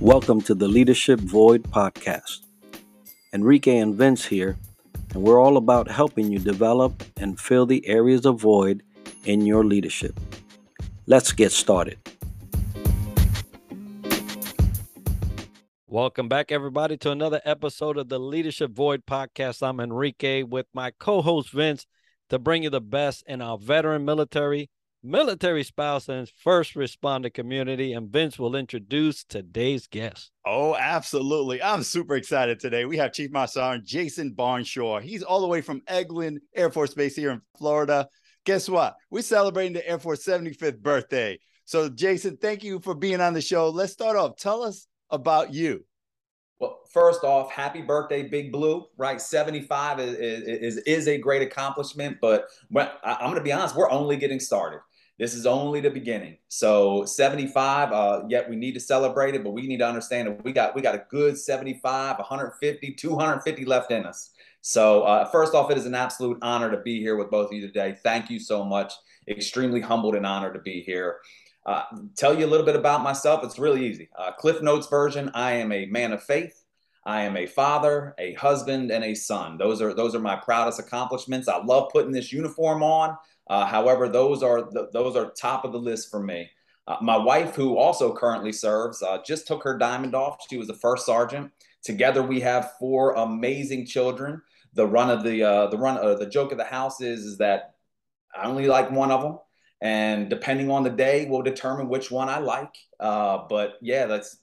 Welcome to the Leadership Void podcast. Enrique and Vince here, and we're all about helping you develop and fill the areas of void in your leadership. Let's get started. Welcome back, everybody, to another episode of the Leadership Void podcast. I'm Enrique with my co host Vince to bring you the best in our veteran military military spouse and first responder community. And Vince will introduce today's guest. Oh, absolutely. I'm super excited today. We have Chief Master Sergeant Jason Barnshaw. He's all the way from Eglin Air Force Base here in Florida. Guess what? We're celebrating the Air Force 75th birthday. So, Jason, thank you for being on the show. Let's start off. Tell us about you. Well, first off, happy birthday, Big Blue. Right, seventy-five is is, is a great accomplishment, but I'm going to be honest, we're only getting started. This is only the beginning. So 75, uh, yet we need to celebrate it, but we need to understand that we got we got a good 75, 150, 250 left in us. So uh, first off, it is an absolute honor to be here with both of you today. Thank you so much. Extremely humbled and honored to be here. Uh, tell you a little bit about myself. It's really easy. Uh, Cliff Notes version. I am a man of faith. I am a father, a husband, and a son. Those are those are my proudest accomplishments. I love putting this uniform on. Uh, however, those are the, those are top of the list for me. Uh, my wife, who also currently serves, uh, just took her diamond off. She was a first sergeant. Together, we have four amazing children. The run of the uh, the run uh, the joke of the house is is that I only like one of them, and depending on the day, will determine which one I like. Uh, but yeah, that's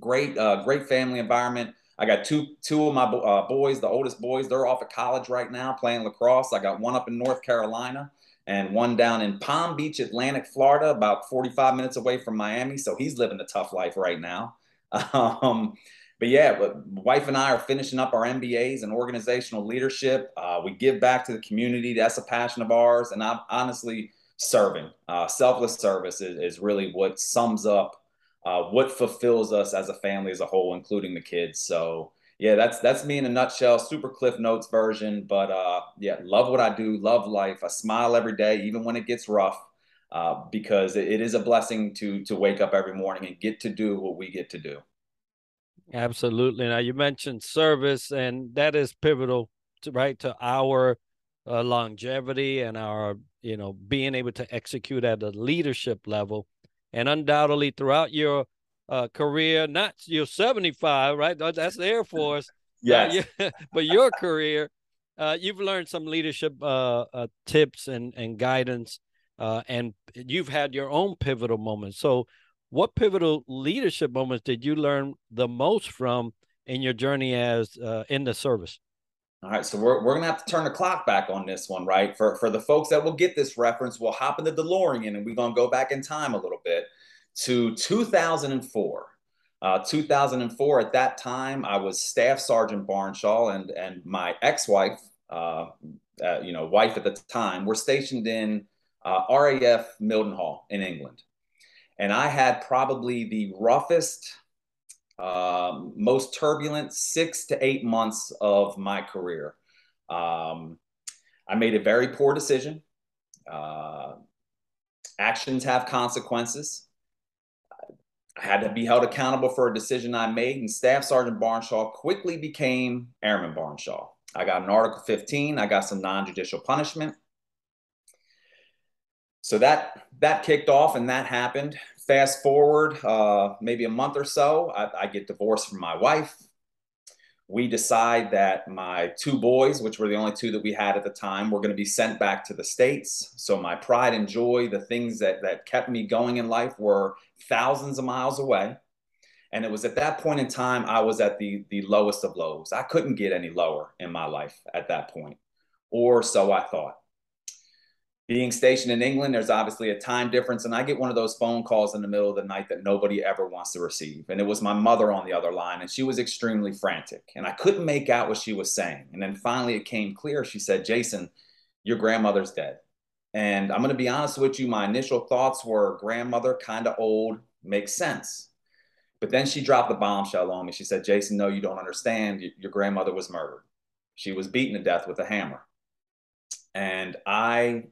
great. great family environment. I got two two of my uh, boys, the oldest boys, they're off at college right now playing lacrosse. I got one up in North Carolina and one down in Palm Beach, Atlantic, Florida, about 45 minutes away from Miami. So he's living a tough life right now. Um, but yeah, wife and I are finishing up our MBAs in organizational leadership. Uh, we give back to the community. That's a passion of ours. And I'm honestly serving, uh, selfless service is, is, really what sums up uh, what fulfills us as a family as a whole, including the kids. So yeah, that's that's me in a nutshell. Super Cliff Notes version, but uh, yeah, love what I do, love life. I smile every day, even when it gets rough, uh, because it, is a blessing to to wake up every morning and get to do what we get to do. Absolutely. Now you mentioned service, and that is pivotal, to, right, to our uh, longevity and our you know being able to execute at a leadership level, and undoubtedly throughout your uh, career, not your 75, right? That's the Air Force. yes. Uh, but your career, uh, you've learned some leadership uh, uh, tips and, and guidance, uh, and you've had your own pivotal moments. So, what pivotal leadership moments did you learn the most from in your journey as in the service? All right, so we're, we're gonna have to turn the clock back on this one, right? For for the folks that will get this reference, we'll hop in the DeLorean and we're gonna go back in time a little bit to 2004. Uh, 2004, at that time, I was Staff Sergeant Barnshaw, and and my ex-wife, uh, uh, you know, wife at the time, were stationed in uh, RAF Mildenhall in England, and I had probably the roughest, um, most turbulent six to eight months of my career. Um, I made a very poor decision. Uh, actions have consequences. I had to be held accountable for a decision I made, and Staff Sergeant Barnshaw quickly became Airman Barnshaw. I got an Article 15. I got some non-judicial punishment. So that that kicked off, and that happened. Fast forward, uh, maybe a month or so, I, I get divorced from my wife we decide that my two boys, which were the only two that we had at the time, were going to be sent back to the States. So my pride and joy, the things that, that kept me going in life were thousands of miles away. And it was at that point in time, I was at the, the lowest of lows. I couldn't get any lower in my life at that point, or so I thought being stationed in England, there's obviously a time difference. And I get one of those phone calls in the middle of the night that nobody ever wants to receive. And it was my mother on the other line, and she was extremely frantic. And I couldn't make out what she was saying. And then finally it came clear. She said, Jason, your grandmother's dead. And I'm going to be honest with you, my initial thoughts were grandmother, kind of old, makes sense. But then she dropped the bombshell on me. She said, Jason, no, you don't understand. Your grandmother was murdered. She was beaten to death with a hammer. And I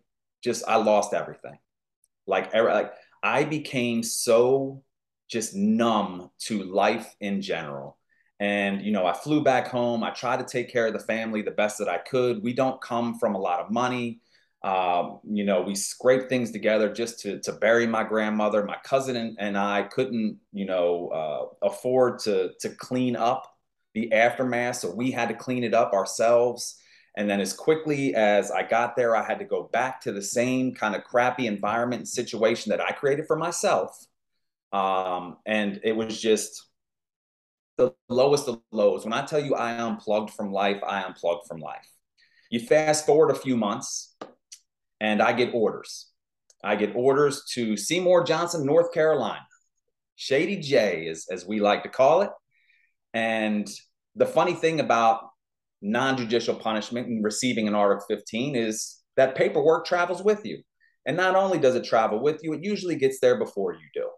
just I lost everything. Like er, like I became so just numb to life in general. And, you know, I flew back home. I tried to take care of the family the best that I could. We don't come from a lot of money. Um, you know, we scraped things together just to, to bury my grandmother. My cousin and, I couldn't, you know, uh, afford to, to clean up the aftermath. So we had to clean it up ourselves. And then as quickly as I got there, I had to go back to the same kind of crappy environment and situation that I created for myself. Um, and it was just the lowest of lows. When I tell you I unplugged from life, I unplugged from life. You fast forward a few months, and I get orders. I get orders to Seymour Johnson, North Carolina. Shady J, is, as we like to call it. And the funny thing about non judicial punishment and receiving an Article 15 is that paperwork travels with you. And not only does it travel with you, it usually gets there before you do.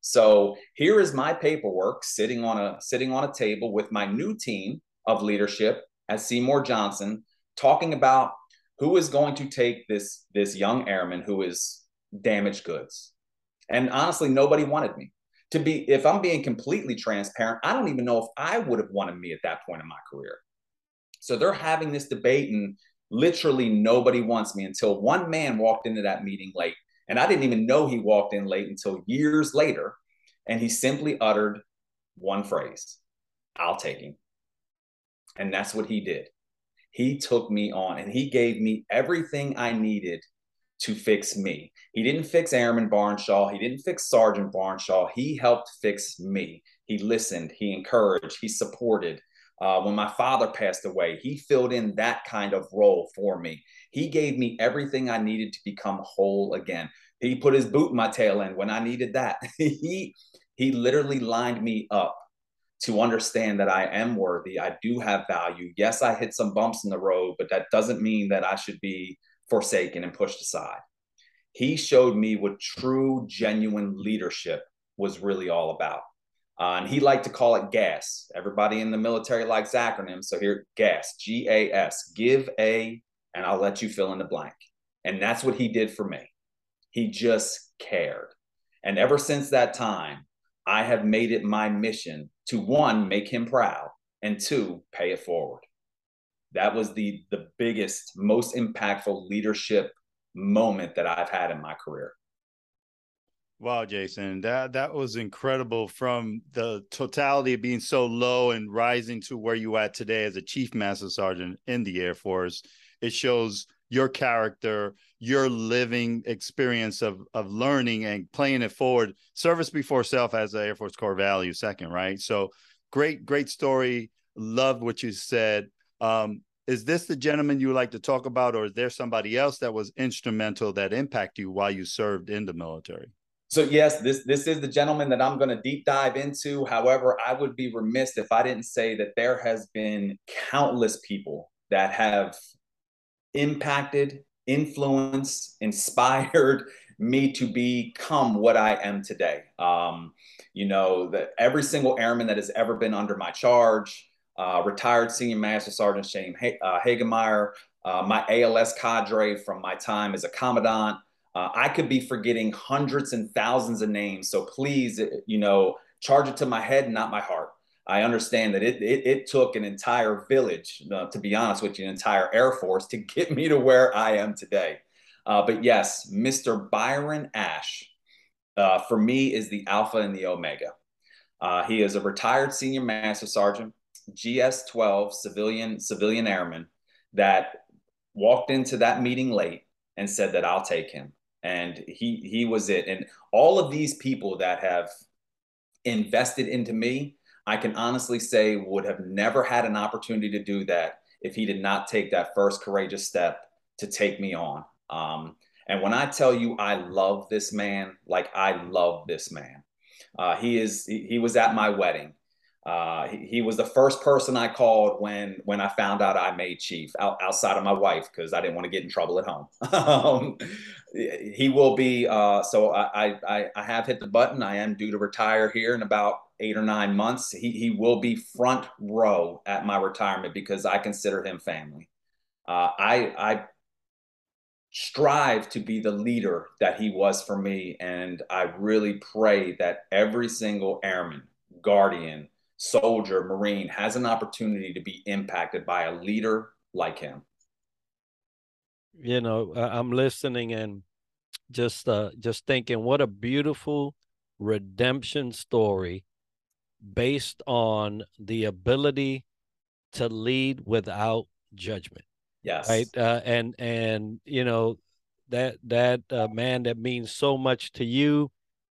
So here is my paperwork sitting on a sitting on a table with my new team of leadership at Seymour Johnson, talking about who is going to take this this young airman who is damaged goods. And honestly, nobody wanted me to be. If I'm being completely transparent, I don't even know if I would have wanted me at that point in my career. So they're having this debate, and literally nobody wants me until one man walked into that meeting late and I didn't even know he walked in late until years later. And he simply uttered one phrase I'll take him. And that's what he did. He took me on and he gave me everything I needed to fix me. He didn't fix Airman Barnshaw. He didn't fix Sergeant Barnshaw. He helped fix me. He listened, he encouraged, he supported. Uh, when my father passed away, he filled in that kind of role for me. He gave me everything I needed to become whole again. He put his boot in my tail end when I needed that. he he literally lined me up to understand that I am worthy. I do have value. Yes, I hit some bumps in the road, but that doesn't mean that I should be forsaken and pushed aside. He showed me what true, genuine leadership was really all about. Uh, and he liked to call it GAS. Everybody in the military likes acronyms. So here, GAS, G A S, give a and I'll let you fill in the blank. And that's what he did for me. He just cared. And ever since that time, I have made it my mission to one, make him proud, and two, pay it forward. That was the the biggest, most impactful leadership moment that I've had in my career. Wow, Jason, that that was incredible. From the totality of being so low and rising to where you at today as a chief master sergeant in the Air Force, it shows your character, your living experience of of learning and playing it forward. Service before self as the Air Force core value second, right? So great, great story. Loved what you said. Um, is this the gentleman you would like to talk about, or is there somebody else that was instrumental that impacted you while you served in the military? So yes, this this is the gentleman that I'm going to deep dive into. However, I would be remiss if I didn't say that there has been countless people that have impacted, influenced, inspired me to become what I am today. Um, you know, that every single airman that has ever been under my charge, uh, retired Senior Master Sergeant Shane uh, Hagemeyer, uh, my ALS cadre from my time as a commandant. Uh, I could be forgetting hundreds and thousands of names. So please, you know, charge it to my head, not my heart. I understand that it, it, it took an entire village, uh, to be honest with you, an entire Air Force to get me to where I am today. Uh, but yes, Mr. Byron Ash, uh, for me, is the alpha and the omega. Uh, he is a retired senior master sergeant, GS 12 civilian civilian airman that walked into that meeting late and said that I'll take him. And he he was it. And all of these people that have invested into me, I can honestly say would have never had an opportunity to do that if he did not take that first courageous step to take me on. Um, and when I tell you I love this man, like I love this man. Uh, he is he, he, was at my wedding. Uh, he, he, was the first person I called when when I found out I made chief out, outside of my wife because I didn't want to get in trouble at home. um, he will be uh, so I, I I have hit the button. I am due to retire here in about eight or nine months, he, he will be front row at my retirement because I consider him family. Uh, I, I strive to be the leader that he was for me. And I really pray that every single airman, guardian, soldier, Marine has an opportunity to be impacted by a leader like him. You know, I'm listening and just uh just thinking what a beautiful redemption story based on the ability to lead without judgment. Yes. Right. Uh, and and you know that that uh, man that means so much to you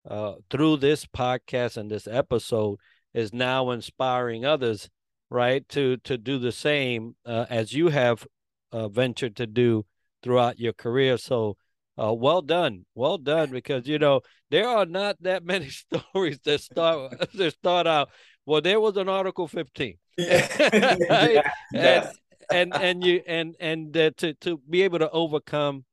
uh, through this podcast and this episode is now inspiring others, right, to to do the same uh, as you have uh, ventured to do throughout your career. So uh, well done, well done, because you know there are not that many stories that start that start out. Well, there was an Article 15, right? yes. and, and and you and and uh, to to be able to overcome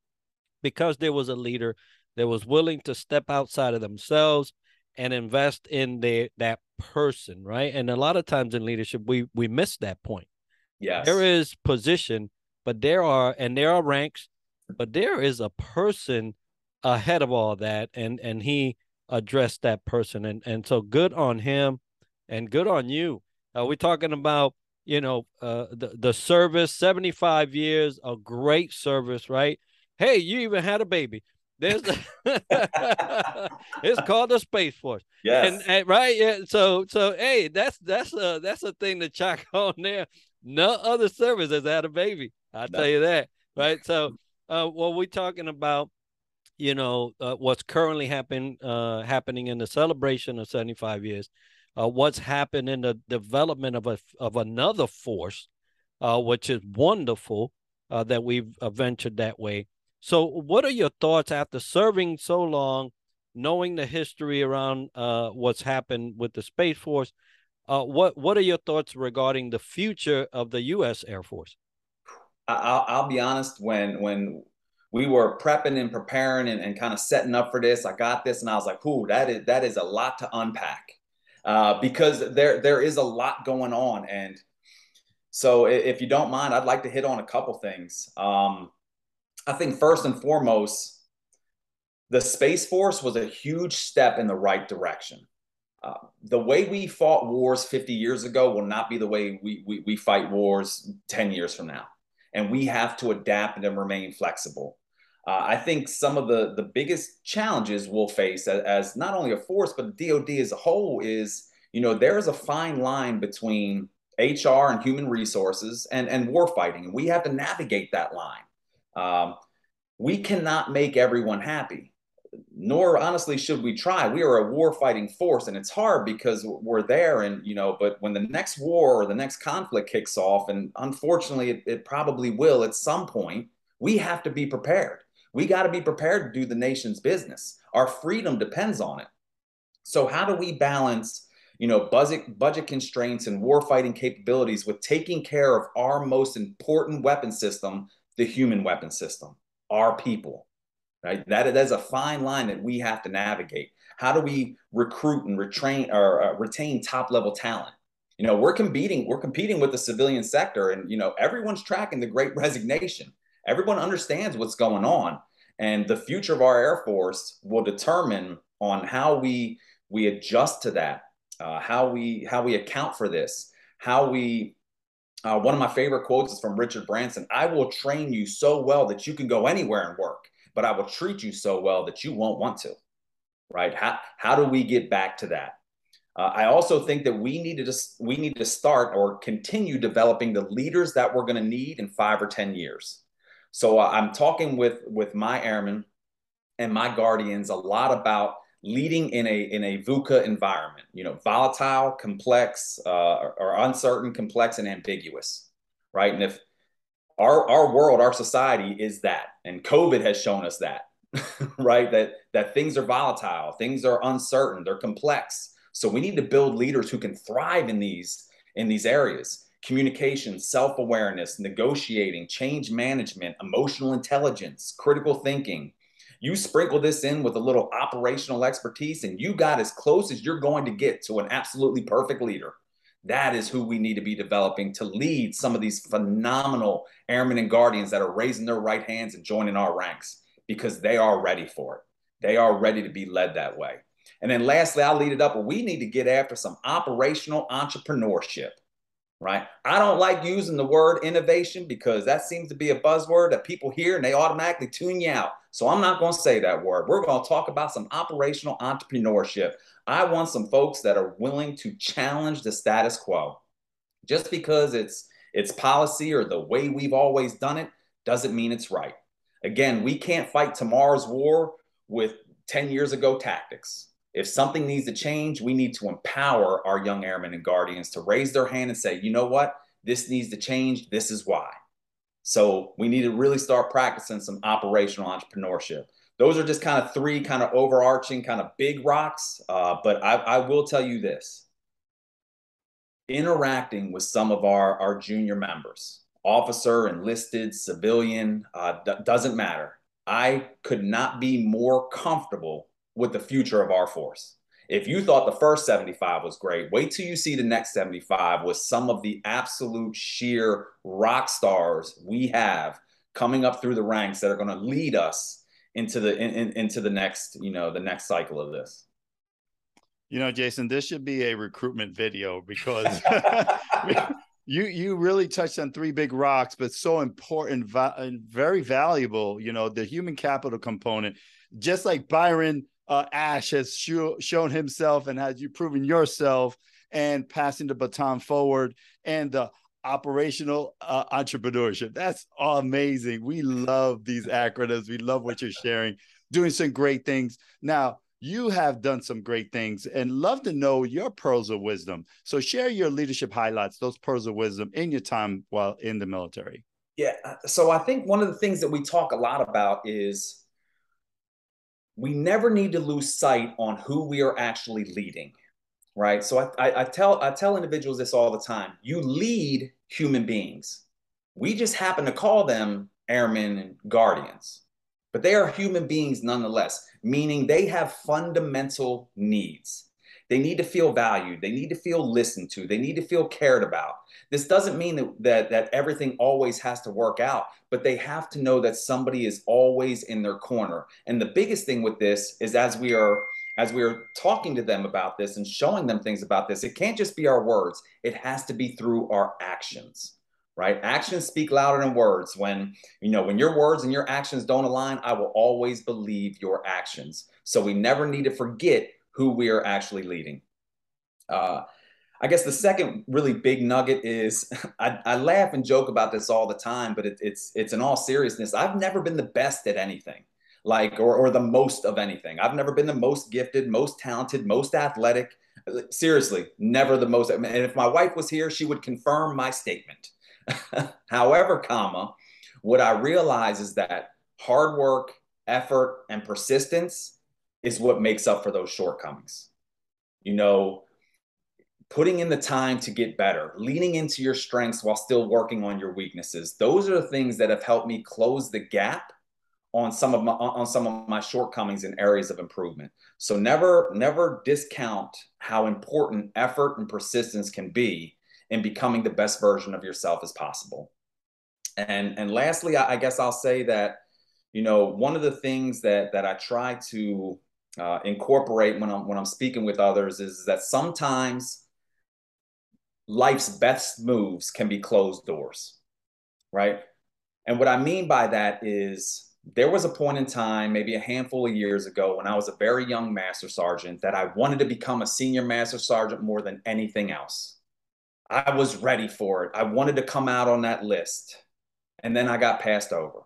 because there was a leader that was willing to step outside of themselves and invest in their that person, right? And a lot of times in leadership, we we miss that point. Yes, there is position, but there are and there are ranks but there is a person ahead of all that and and he addressed that person and and so good on him and good on you. Uh, we're talking about you know uh the, the service 75 years a great service right? Hey you even had a baby. There's the, it's called the space force. Yes. and, and, right yeah so so hey that's that's a that's a thing to check on there. No other service has had a baby i'll no. tell you that right? So uh, well, we're talking about, you know, uh, what's currently happen, uh, happening in the celebration of 75 years, uh, what's happened in the development of a of another force, uh, which is wonderful uh, that we've uh, ventured that way. So, what are your thoughts after serving so long, knowing the history around uh, what's happened with the Space Force? Uh, what What are your thoughts regarding the future of the U.S. Air Force? I'll, I'll be honest. When when we were prepping and preparing and, and kind of setting up for this, I got this, and I was like, "Ooh, that is that is a lot to unpack," uh, because there there is a lot going on. And so, if you don't mind, I'd like to hit on a couple things. Um, I think first and foremost, the Space Force was a huge step in the right direction. Uh, the way we fought wars 50 years ago will not be the way we, we, we fight wars 10 years from now and we have to adapt and remain flexible. Uh, I think some of the the biggest challenges we'll face as, as, not only a force but DoD as a whole is you know there is a fine line between HR and human resources and and warfighting, and we have to navigate that line. Um, we cannot make everyone happy nor honestly should we try. We are a war fighting force, and it's hard because we're there. And, you know, but when the next war or the next conflict kicks off, and unfortunately it, it probably will at some point, we have to be prepared. We got to be prepared to do the nation's business. Our freedom depends on it. So, how do we balance? You know, budget, budget constraints and warfighting capabilities with taking care of our most important weapon system, the human weapon system, our people right? That is a fine line that we have to navigate. How do we recruit and retrain or uh, retain top level talent? You know, we're competing, we're competing with the civilian sector, and you know, everyone's tracking the Great Resignation. Everyone understands what's going on, and the future of our Air Force will determine on how we we adjust to that, uh, how we how we account for this, how we uh, one of my favorite quotes is from Richard Branson I will train you so well that you can go anywhere and work but I will treat you so well that you won't want to. Right? How how do we get back to that? Uh, I also think that we need to just we need to start or continue developing the leaders that we're going to need in five or ten years. So uh, I'm talking with with my airmen and my guardians a lot about leading in a in a VUCA environment. You know, volatile, complex, uh, or, or uncertain, complex, and ambiguous. Right? And if our our world, our society is that, and COVID has shown us that, right? That that things are volatile, things are uncertain, they're complex. So we need to build leaders who can thrive in these in these areas: communication, self awareness, negotiating, change management, emotional intelligence, critical thinking. You sprinkle this in with a little operational expertise, and you got as close as you're going to get to an absolutely perfect leader. That is who we need to be developing to lead some of these phenomenal airmen and guardians that are raising their right hands and joining our ranks because they are ready for it. They are ready to be led that way. And then lastly, I'll lead it up. We need to get after some operational entrepreneurship, right? I don't like using the word innovation because that seems to be a buzzword that people hear and they automatically tune you out. So I'm not going to say that word. We're going to talk about some operational entrepreneurship. I want some folks that are willing to challenge the status quo. Just because it's it's policy or the way we've always done it doesn't mean it's right. Again, we can't fight tomorrow's war with 10 years ago tactics. If something needs to change, we need to empower our young airmen and guardians to raise their hand and say, you know what? This needs to change. This is why. So we need to really start practicing some operational entrepreneurship those are just kind of three kind of overarching kind of big rocks. Uh, but I, I will tell you this interacting with some of our, our junior members, officer, enlisted, civilian, uh, doesn't matter. I could not be more comfortable with the future of our force. If you thought the first 75 was great, wait till you see the next 75 with some of the absolute sheer rock stars we have coming up through the ranks that are going to lead us into the in, in, into the next you know the next cycle of this. You know jason this should be a recruitment video because you you really touched on three big rocks but so important and very valuable you know the human capital component. Just like byron uh, ash has sh- shown himself and has you proven yourself and passing the baton forward and the operational uh, entrepreneurship. That's amazing. We love these acronyms. We love what you're sharing, doing some great things. Now, you have done some great things and love to know your pearls of wisdom. So share your leadership highlights, those pearls of wisdom in your time while in the military. Yeah. Uh, so I think one of the things that we talk a lot about is we never need to lose sight on who we are actually leading right? So I, I, I, tell I tell individuals this all the time. You lead human beings. We just happen to call them airmen and guardians, but they are human beings nonetheless. Meaning they have fundamental needs. They need to feel valued. They need to feel listened to. They need to feel cared about. This doesn't mean that, that, that everything always has to work out, but they have to know that somebody is always in their corner. And the biggest thing with this is as we are as we are talking to them about this and showing them things about this, it can't just be our words, it has to be through our actions right? Actions speak louder than words. When you know when your words and your actions don't align i will always believe your actions. So we never need to forget who we are actually leading. Uh, i guess the second really big nugget is I, I, laugh and joke about this all the time but it, it's it's in all seriousness. I've never been the best at anything like or, or the most of anything. I've never been the most gifted, most talented, most athletic. Uh, seriously, never the most. And if my wife was here, she would confirm my statement. However, comma, what I realize is that hard work, effort, and persistence is what makes up for those shortcomings. You know, putting in the time to get better, leaning into your strengths while still working on your weaknesses. Those are the things that have helped me close the gap on some of my on some of my shortcomings and areas of improvement. So never never discount how important effort and persistence can be in becoming the best version of yourself as possible. And and lastly, I, I guess I'll say that you know one of the things that that I try to uh, incorporate when I'm when I'm speaking with others is that sometimes life's best moves can be closed doors, right? And what I mean by that is there was a point in time, maybe a handful of years ago, when I was a very young master sergeant, that I wanted to become a senior master sergeant more than anything else. I was ready for it. I wanted to come out on that list. And then I got passed over.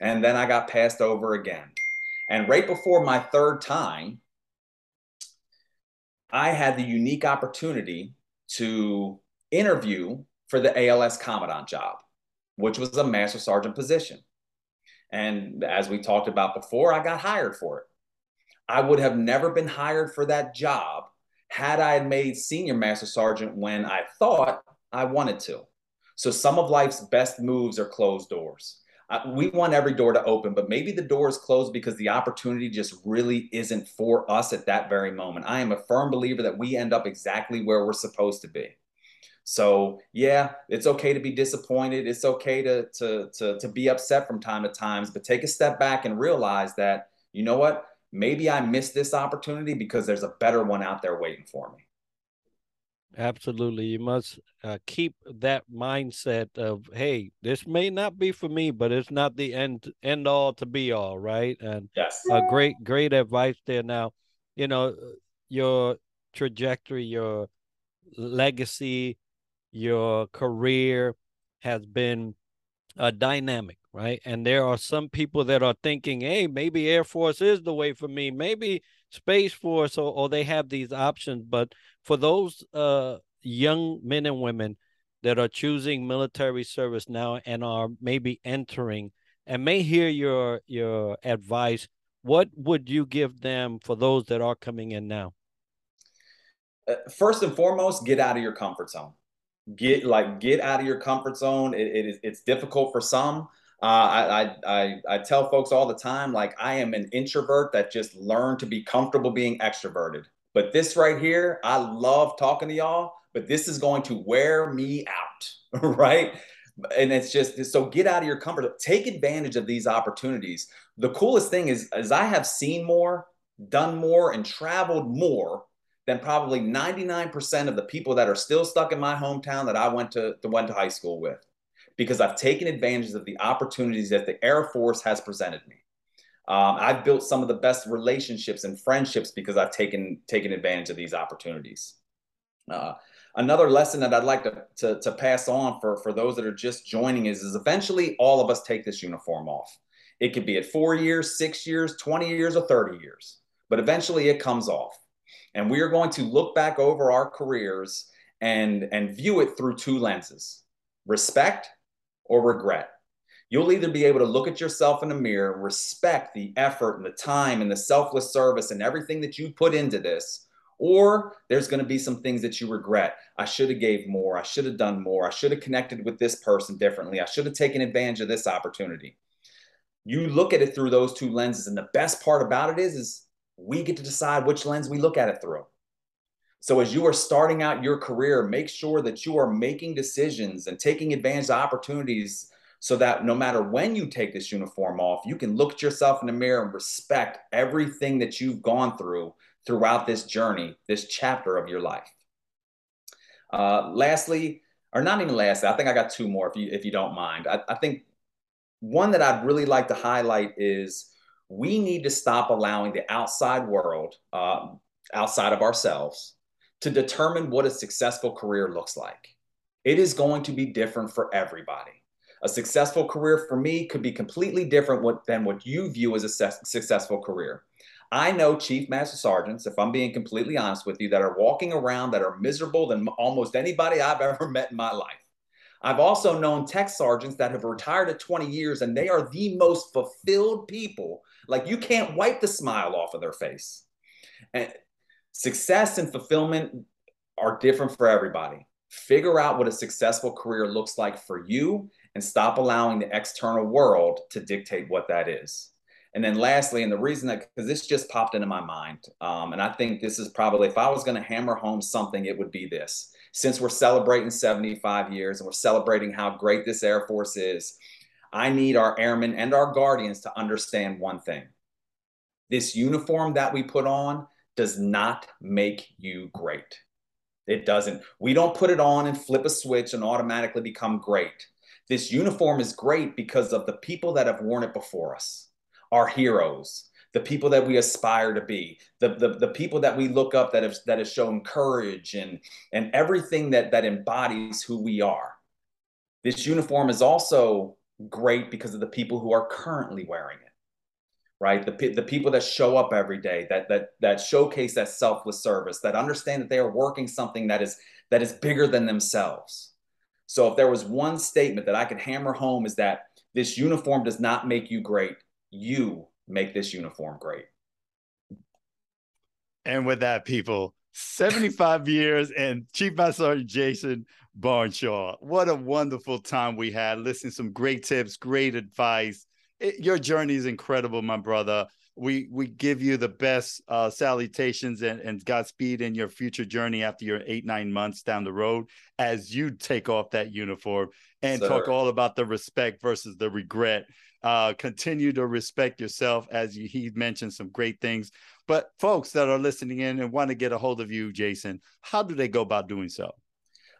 And then I got passed over again. And right before my third time, I had the unique opportunity to interview for the ALS Commandant job, which was a master sergeant position. And as we talked about before, I got hired for it. I would have never been hired for that job had I made senior master sergeant when I thought I wanted to. So some of life's best moves are closed doors. We want every door to open, but maybe the door is closed because the opportunity just really isn't for us at that very moment. I am a firm believer that we end up exactly where we're supposed to be. So yeah, it's okay to be disappointed. It's okay to to to to be upset from time to times, but take a step back and realize that you know what? Maybe I missed this opportunity because there's a better one out there waiting for me. Absolutely. You must uh, keep that mindset of, hey, this may not be for me, but it's not the end end all to be all, right? And yes, a great great advice there. Now, you know, your trajectory, your legacy, your career has been a uh, dynamic, right? And there are some people that are thinking, hey, maybe Air Force is the way for me, maybe Space Force, or, or they have these options. But for those uh, young men and women that are choosing military service now and are maybe entering and may hear your your advice, what would you give them for those that are coming in now? Uh, first and foremost, get out of your comfort zone. Get like get out of your comfort zone. It, it is it's difficult for some. Uh, I, I I tell folks all the time, like I am an introvert that just learned to be comfortable being extroverted. But this right here, I love talking to y'all, but this is going to wear me out, right? And it's just so get out of your comfort. Take advantage of these opportunities. The coolest thing is, as I have seen more, done more, and traveled more than probably 99% of the people that are still stuck in my hometown that I went to, went to high school with because I've taken advantage of the opportunities that the Air Force has presented me. Um, I've built some of the best relationships and friendships because I've taken taken advantage of these opportunities. Uh, another lesson that I'd like to, to, to, pass on for, for those that are just joining is, is eventually all of us take this uniform off. It could be at four years, six years, 20 years, or 30 years, but eventually it comes off. And we are going to look back over our careers and, and view it through two lenses respect or regret. You'll either be able to look at yourself in the mirror, respect the effort and the time and the selfless service and everything that you put into this, or there's going to be some things that you regret. I should have gave more. I should have done more. I should have connected with this person differently. I should have taken advantage of this opportunity. You look at it through those two lenses, and the best part about it is, is we get to decide which lens we look at it through. So as you are starting out your career, make sure that you are making decisions and taking advantage of opportunities so that no matter when you take this uniform off, you can look at yourself in the mirror and respect everything that you've gone through throughout this journey, this chapter of your life. Uh, lastly, or not even lastly, I think I got two more if you if you don't mind. I, I think one that I'd really like to highlight is we need to stop allowing the outside world, uh, outside of ourselves, to determine what a successful career looks like. It is going to be different for everybody. A successful career for me could be completely different what, than what you view as a successful career. I know chief master sergeants, if I'm being completely honest with you, that are walking around that are miserable than almost anybody I've ever met in my life. I've also known tech sergeants that have retired at 20 years and they are the most fulfilled people like you can't wipe the smile off of their face. And success and fulfillment are different for everybody. Figure out what a successful career looks like for you and stop allowing the external world to dictate what that is. And then lastly, and the reason that, because this just popped into my mind, um, and I think this is probably, if I was going to hammer home something, it would be this. Since we're celebrating 75 years and we're celebrating how great this Air Force is, I need our airmen and our guardians to understand one thing. This uniform that we put on does not make you great. It doesn't. We don't put it on and flip a switch and automatically become great. This uniform is great because of the people that have worn it before us, our heroes, the people that we aspire to be, the, the, the people that we look up that have, that have shown courage and, and everything that, that embodies who we are. This uniform is also great because of the people who are currently wearing it right? The, the people that show up every day that that that showcase that selfless service that understand that they are working something that is that is bigger than themselves. So if there was one statement that i could hammer home is that this uniform does not make you great you make this uniform great. And with that people 75 years and chief master sergeant jason Barnshaw. What a wonderful time we had. Listening some great tips, great advice. It, your journey is incredible, my brother. we we give you the best uh, salutations and, and Godspeed in your future journey after your eight nine months down the road as you take off that uniform and Sir. talk all about the respect versus the regret. Uh, continue to respect yourself as you, he mentioned some great things. But folks that are listening in and want to get a hold of you, Jason, how do they go about doing so?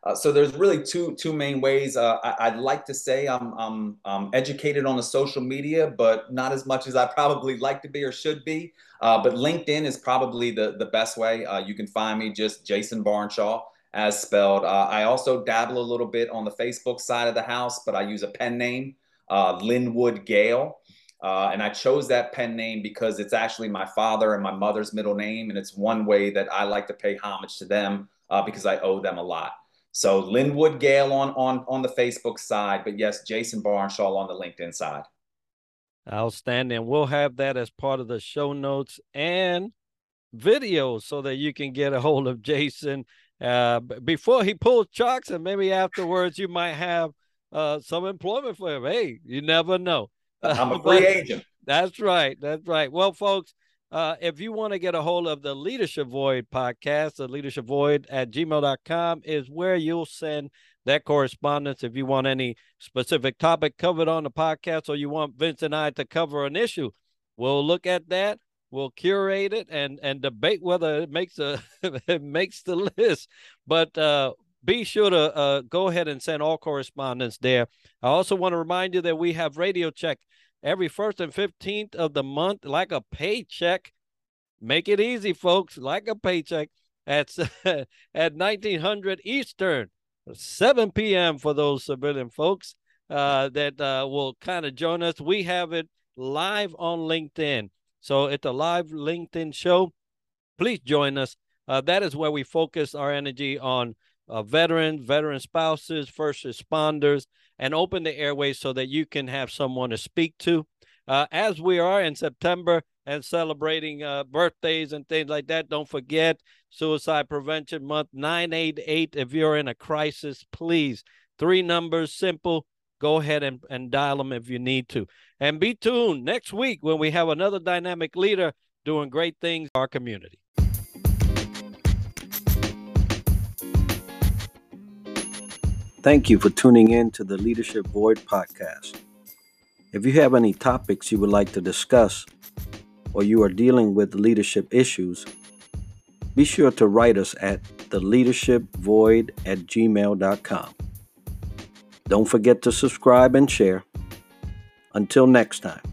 Uh, so there's really two two main ways. Uh, I, would like to say I'm, I'm, I'm educated on the social media, but not as much as I probably like to be or should be. Uh, but LinkedIn is probably the the best way. Uh, you can find me just Jason Barnshaw as spelled. Uh, I also dabble a little bit on the Facebook side of the house, but I use a pen name, uh, Linwood Gale. and I chose that pen name because it's actually my father and my mother's middle name, and it's one way that I like to pay homage to them because I owe them a lot. So Linwood Gale on on on the Facebook side, but yes, Jason Barnshaw on the LinkedIn side. Outstanding. We'll have that as part of the show notes and videos so that you can get a hold of Jason uh, before he pulls chocks, and maybe afterwards you might have uh, some employment for him. Hey, you never know. I'm a free agent. That's right. That's right. Well, folks, uh, if you want to get a hold of the Leadership Void podcast, the Leadership Void at gmail.com is where you'll send that correspondence. If you want any specific topic covered on the podcast or you want Vince and I to cover an issue, we'll look at that. We'll curate it and and debate whether it makes a it makes the list. But uh, be sure to uh, go ahead and send all correspondence there. I also want to remind you that we have Radio Check every first and 15th of the month like a paycheck. Make it easy, folks, like a paycheck at, at 1900 Eastern, 7 p.m. for those civilian folks uh, that uh, will kind of join us. We have it live on LinkedIn. So it's a live LinkedIn show. Please join us. Uh, that is where we focus our energy on uh, veterans, veteran spouses, first responders, and open the airways so that you can have someone to speak to. Uh, as we are in September and celebrating uh, birthdays and things like that, don't forget Suicide Prevention Month 988. If you're in a crisis, please, three numbers, simple. Go ahead and, and dial them if you need to. And be tuned next week when we have another dynamic leader doing great things in our community. Thank you for tuning in to the Leadership Void podcast. If you have any topics you would like to discuss, or you are dealing with leadership issues, be sure to write us at theleadershipvoid at gmail.com. Don't forget to subscribe and share. Until next time.